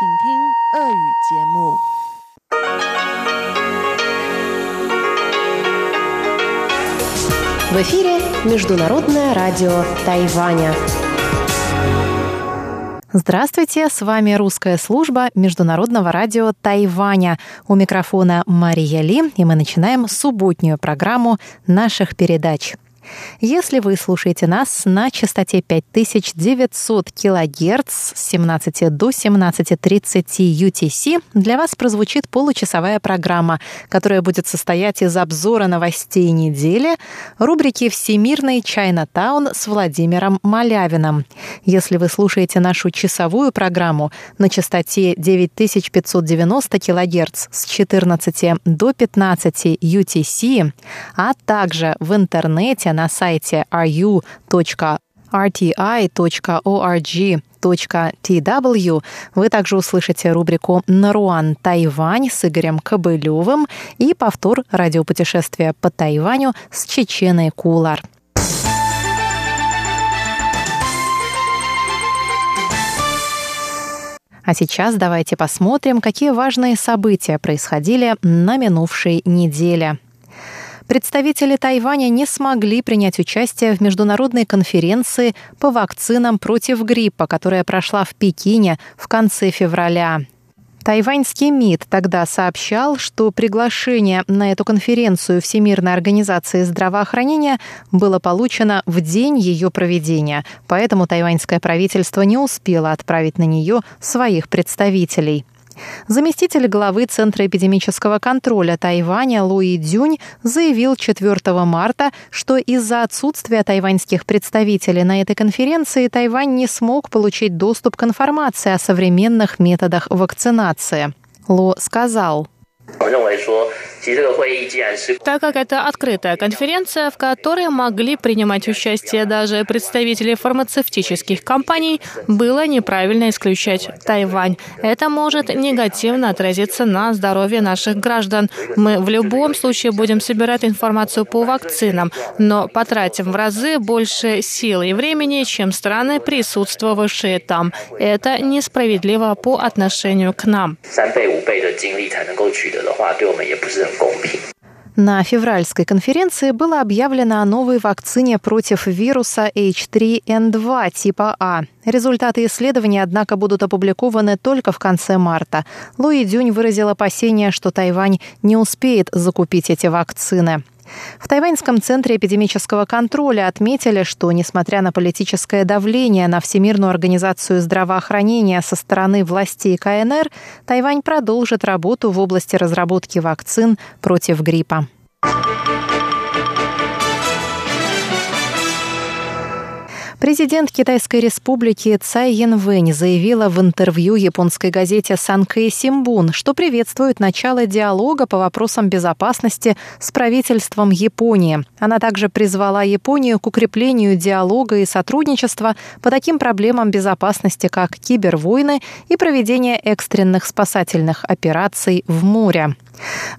В эфире Международное радио Тайваня. Здравствуйте, с вами русская служба Международного радио Тайваня. У микрофона Мария Ли, и мы начинаем субботнюю программу наших передач – если вы слушаете нас на частоте 5900 кГц с 17 до 17.30 UTC, для вас прозвучит получасовая программа, которая будет состоять из обзора новостей недели, рубрики «Всемирный Чайна-таун» с Владимиром Малявиным. Если вы слушаете нашу часовую программу на частоте 9590 кГц с 14 до 15 UTC, а также в интернете на сайте ru.rti.org.tw вы также услышите рубрику «Наруан Тайвань» с Игорем Кобылевым и повтор радиопутешествия по Тайваню с Чеченой Кулар. А сейчас давайте посмотрим, какие важные события происходили на минувшей неделе. Представители Тайваня не смогли принять участие в международной конференции по вакцинам против гриппа, которая прошла в Пекине в конце февраля. Тайваньский МИД тогда сообщал, что приглашение на эту конференцию Всемирной организации здравоохранения было получено в день ее проведения, поэтому тайваньское правительство не успело отправить на нее своих представителей. Заместитель главы Центра эпидемического контроля Тайваня Луи Дюнь заявил 4 марта, что из-за отсутствия тайваньских представителей на этой конференции Тайвань не смог получить доступ к информации о современных методах вакцинации. Ло сказал. Так как это открытая конференция, в которой могли принимать участие даже представители фармацевтических компаний, было неправильно исключать Тайвань. Это может негативно отразиться на здоровье наших граждан. Мы в любом случае будем собирать информацию по вакцинам, но потратим в разы больше сил и времени, чем страны, присутствовавшие там. Это несправедливо по отношению к нам. На февральской конференции было объявлено о новой вакцине против вируса H3N2 типа А. Результаты исследования, однако, будут опубликованы только в конце марта. Луи Дюнь выразил опасение, что Тайвань не успеет закупить эти вакцины. В Тайваньском центре эпидемического контроля отметили, что, несмотря на политическое давление на Всемирную организацию здравоохранения со стороны властей КНР, Тайвань продолжит работу в области разработки вакцин против гриппа. Президент Китайской республики Цай Янвэнь заявила в интервью японской газете Санкэй Симбун, что приветствует начало диалога по вопросам безопасности с правительством Японии. Она также призвала Японию к укреплению диалога и сотрудничества по таким проблемам безопасности, как кибервойны и проведение экстренных спасательных операций в море.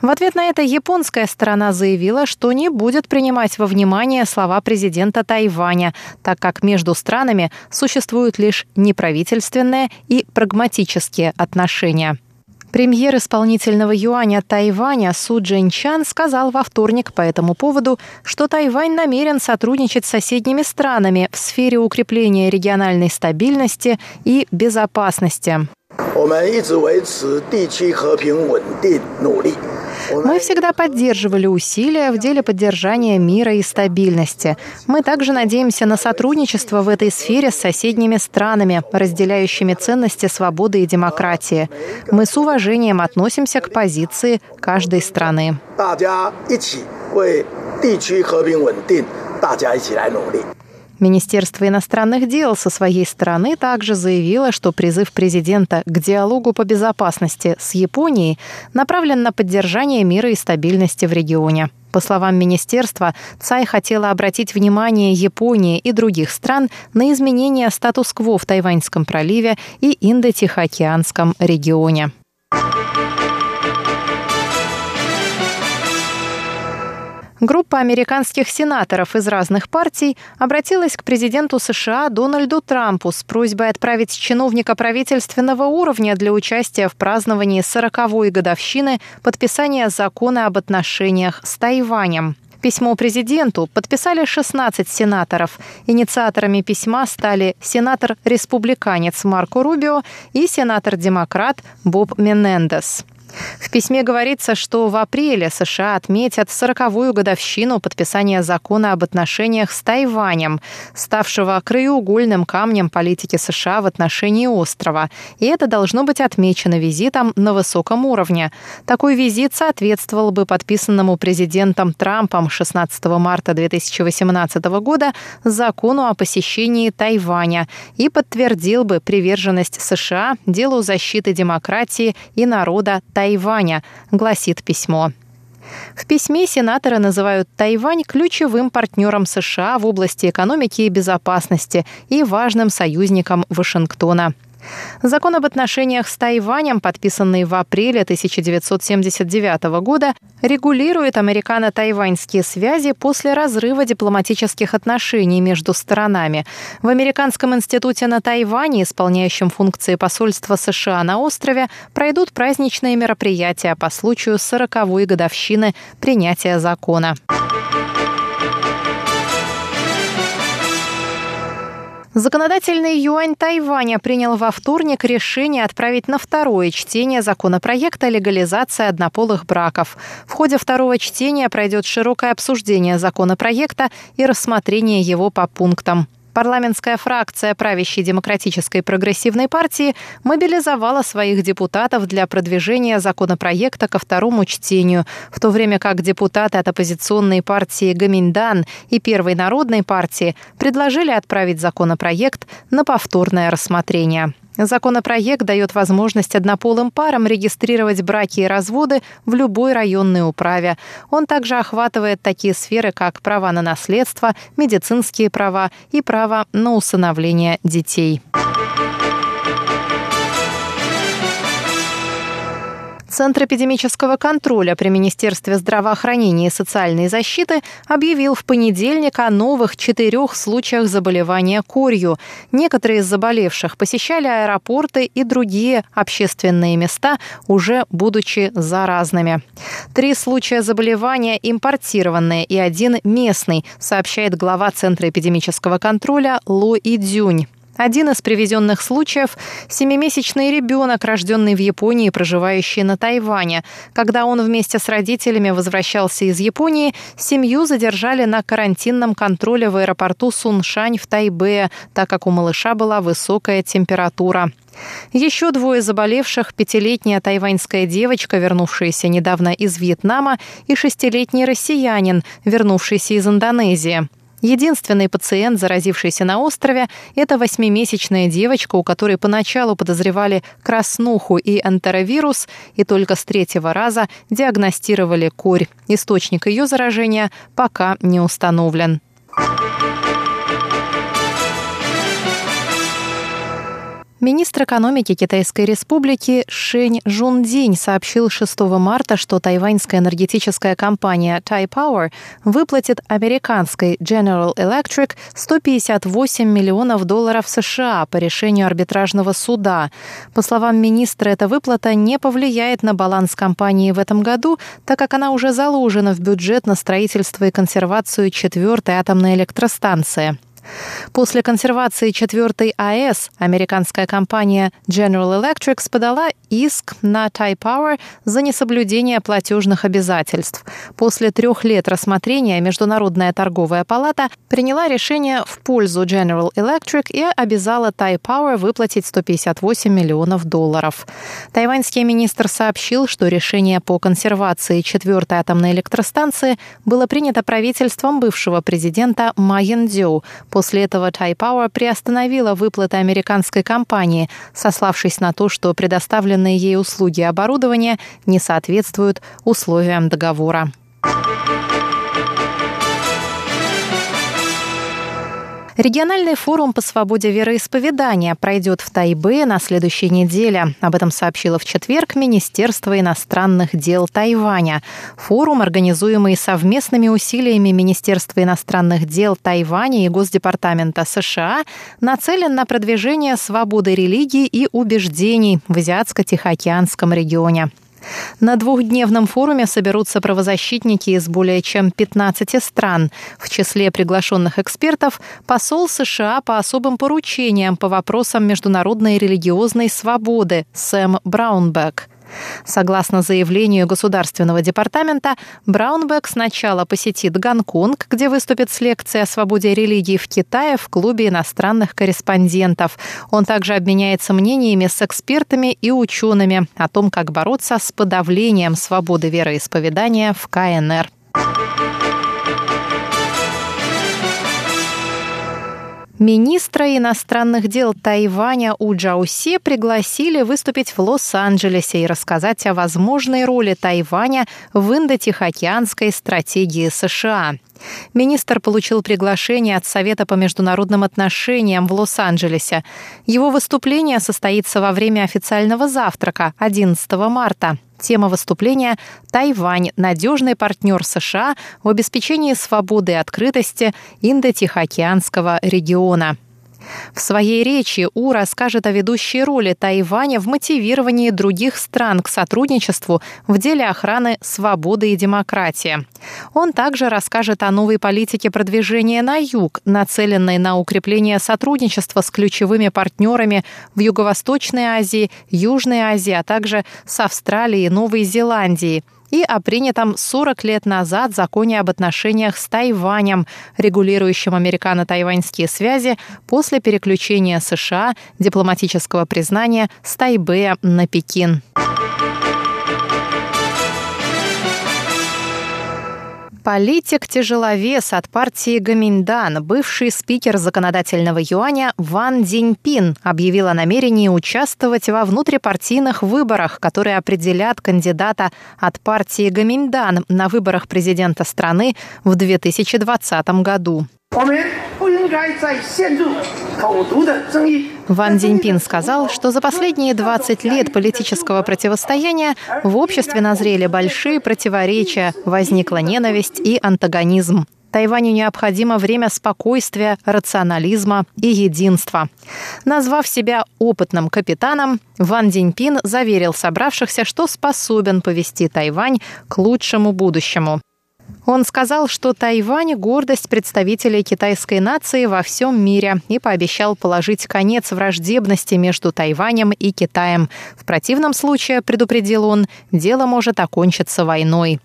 В ответ на это японская сторона заявила, что не будет принимать во внимание слова президента Тайваня, так как между странами существуют лишь неправительственные и прагматические отношения. Премьер исполнительного юаня Тайваня Су Джинчан сказал во вторник по этому поводу, что Тайвань намерен сотрудничать с соседними странами в сфере укрепления региональной стабильности и безопасности. Мы всегда поддерживали усилия в деле поддержания мира и стабильности. Мы также надеемся на сотрудничество в этой сфере с соседними странами, разделяющими ценности свободы и демократии. Мы с уважением относимся к позиции каждой страны. 大家一起来努力。 Министерство иностранных дел со своей стороны также заявило, что призыв президента к диалогу по безопасности с Японией направлен на поддержание мира и стабильности в регионе. По словам министерства, Цай хотела обратить внимание Японии и других стран на изменение статус-кво в Тайваньском проливе и Индо-Тихоокеанском регионе. Группа американских сенаторов из разных партий обратилась к президенту США Дональду Трампу с просьбой отправить чиновника правительственного уровня для участия в праздновании 40-й годовщины подписания закона об отношениях с Тайванем. Письмо президенту подписали 16 сенаторов. Инициаторами письма стали сенатор-республиканец Марко Рубио и сенатор-демократ Боб Менендес. В письме говорится, что в апреле США отметят 40-ю годовщину подписания закона об отношениях с Тайванем, ставшего краеугольным камнем политики США в отношении острова. И это должно быть отмечено визитом на высоком уровне. Такой визит соответствовал бы подписанному президентом Трампом 16 марта 2018 года закону о посещении Тайваня и подтвердил бы приверженность США делу защиты демократии и народа Тайваня Тайваня, гласит письмо. В письме сенаторы называют Тайвань ключевым партнером США в области экономики и безопасности и важным союзником Вашингтона. Закон об отношениях с Тайванем, подписанный в апреле 1979 года, регулирует американо-тайваньские связи после разрыва дипломатических отношений между сторонами. В Американском институте на Тайване, исполняющем функции посольства США на острове, пройдут праздничные мероприятия по случаю 40-й годовщины принятия закона. Законодательный юань Тайваня принял во вторник решение отправить на второе чтение законопроекта легализации однополых браков. В ходе второго чтения пройдет широкое обсуждение законопроекта и рассмотрение его по пунктам. Парламентская фракция правящей демократической прогрессивной партии мобилизовала своих депутатов для продвижения законопроекта ко второму чтению, в то время как депутаты от оппозиционной партии Гаминдан и Первой народной партии предложили отправить законопроект на повторное рассмотрение. Законопроект дает возможность однополым парам регистрировать браки и разводы в любой районной управе. Он также охватывает такие сферы, как права на наследство, медицинские права и право на усыновление детей. Центр эпидемического контроля при Министерстве здравоохранения и социальной защиты объявил в понедельник о новых четырех случаях заболевания корью. Некоторые из заболевших посещали аэропорты и другие общественные места, уже будучи заразными. Три случая заболевания импортированные и один местный, сообщает глава Центра эпидемического контроля Ло Идзюнь. Один из привезенных случаев – семимесячный ребенок, рожденный в Японии, проживающий на Тайване. Когда он вместе с родителями возвращался из Японии, семью задержали на карантинном контроле в аэропорту Суншань в Тайбе, так как у малыша была высокая температура. Еще двое заболевших – пятилетняя тайваньская девочка, вернувшаяся недавно из Вьетнама, и шестилетний россиянин, вернувшийся из Индонезии. Единственный пациент, заразившийся на острове, это восьмимесячная девочка, у которой поначалу подозревали краснуху и энтеровирус, и только с третьего раза диагностировали корь. Источник ее заражения пока не установлен. Министр экономики Китайской республики Шэнь Жундинь сообщил 6 марта, что тайваньская энергетическая компания Tai Power выплатит американской General Electric 158 миллионов долларов США по решению арбитражного суда. По словам министра, эта выплата не повлияет на баланс компании в этом году, так как она уже заложена в бюджет на строительство и консервацию четвертой атомной электростанции. После консервации четвертой АЭС американская компания General Electric подала иск на Tai Power за несоблюдение платежных обязательств. После трех лет рассмотрения Международная торговая палата приняла решение в пользу General Electric и обязала Tai Power выплатить 158 миллионов долларов. Тайваньский министр сообщил, что решение по консервации четвертой атомной электростанции было принято правительством бывшего президента Ма Ян-дю После этого Tai Power приостановила выплаты американской компании, сославшись на то, что предоставленные ей услуги и оборудование не соответствуют условиям договора. Региональный форум по свободе вероисповедания пройдет в Тайбе на следующей неделе. Об этом сообщило в четверг Министерство иностранных дел Тайваня. Форум, организуемый совместными усилиями Министерства иностранных дел Тайваня и Госдепартамента США, нацелен на продвижение свободы религии и убеждений в Азиатско-Тихоокеанском регионе. На двухдневном форуме соберутся правозащитники из более чем 15 стран. В числе приглашенных экспертов посол США по особым поручениям по вопросам международной религиозной свободы Сэм Браунбек. Согласно заявлению Государственного департамента, Браунбек сначала посетит Гонконг, где выступит с лекцией о свободе религии в Китае в клубе иностранных корреспондентов. Он также обменяется мнениями с экспертами и учеными о том, как бороться с подавлением свободы вероисповедания в КНР. Министра иностранных дел Тайваня У Джауси пригласили выступить в Лос-Анджелесе и рассказать о возможной роли Тайваня в индо-тихоокеанской стратегии США. Министр получил приглашение от Совета по международным отношениям в Лос-Анджелесе. Его выступление состоится во время официального завтрака 11 марта. Тема выступления «Тайвань. Надежный партнер США в обеспечении свободы и открытости Индо-Тихоокеанского региона». В своей речи У расскажет о ведущей роли Тайваня в мотивировании других стран к сотрудничеству в деле охраны свободы и демократии. Он также расскажет о новой политике продвижения на юг, нацеленной на укрепление сотрудничества с ключевыми партнерами в Юго-Восточной Азии, Южной Азии, а также с Австралией и Новой Зеландией – и о принятом 40 лет назад законе об отношениях с Тайванем, регулирующем американо-тайваньские связи после переключения США дипломатического признания с Тайбэя на Пекин. Политик-тяжеловес от партии Гаминдан, бывший спикер законодательного юаня Ван Диньпин объявил о намерении участвовать во внутрипартийных выборах, которые определят кандидата от партии Гаминдан на выборах президента страны в 2020 году. Ван Диньпин сказал, что за последние 20 лет политического противостояния в обществе назрели большие противоречия, возникла ненависть и антагонизм. Тайваню необходимо время спокойствия, рационализма и единства. Назвав себя опытным капитаном, Ван Диньпин заверил собравшихся, что способен повести Тайвань к лучшему будущему. Он сказал, что Тайвань – гордость представителей китайской нации во всем мире и пообещал положить конец враждебности между Тайванем и Китаем. В противном случае, предупредил он, дело может окончиться войной.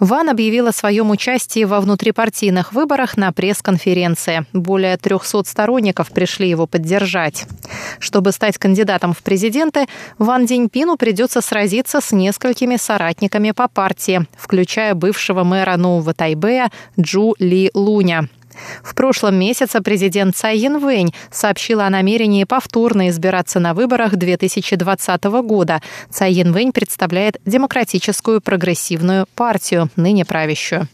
Ван объявил о своем участии во внутрипартийных выборах на пресс-конференции. Более 300 сторонников пришли его поддержать. Чтобы стать кандидатом в президенты, Ван Диньпину придется сразиться с несколькими соратниками по партии, включая бывшего мэра Нового Тайбэя Джу Ли Луня. В прошлом месяце президент Цай Янвэнь сообщила о намерении повторно избираться на выборах 2020 года. Цай Янвэнь представляет Демократическую прогрессивную партию, ныне правящую.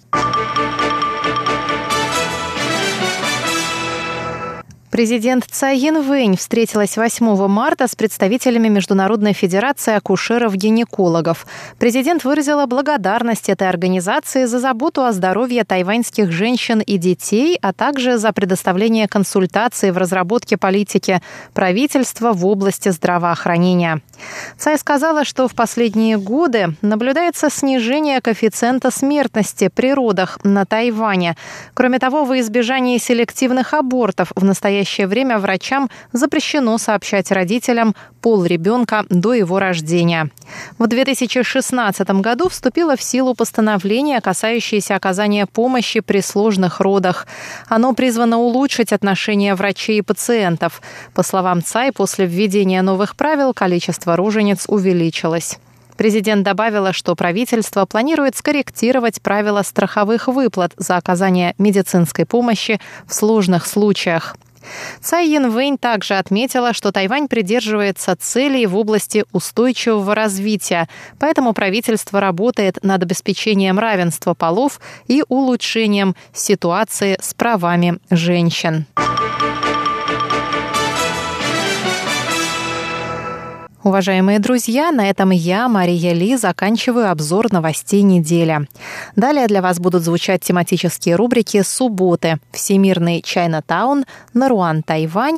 Президент Цай Янвэнь встретилась 8 марта с представителями Международной федерации акушеров-гинекологов. Президент выразила благодарность этой организации за заботу о здоровье тайваньских женщин и детей, а также за предоставление консультаций в разработке политики правительства в области здравоохранения. Цай сказала, что в последние годы наблюдается снижение коэффициента смертности при родах на Тайване. Кроме того, во избежание селективных абортов в настоящее настоящее время врачам запрещено сообщать родителям пол ребенка до его рождения. В 2016 году вступило в силу постановление, касающееся оказания помощи при сложных родах. Оно призвано улучшить отношения врачей и пациентов. По словам ЦАЙ, после введения новых правил количество рожениц увеличилось. Президент добавила, что правительство планирует скорректировать правила страховых выплат за оказание медицинской помощи в сложных случаях. Цай Янвэнь также отметила, что Тайвань придерживается целей в области устойчивого развития, поэтому правительство работает над обеспечением равенства полов и улучшением ситуации с правами женщин. Уважаемые друзья, на этом я, Мария Ли, заканчиваю обзор новостей недели. Далее для вас будут звучать тематические рубрики «Субботы», «Всемирный Чайнатаун», «Наруан Тайвань»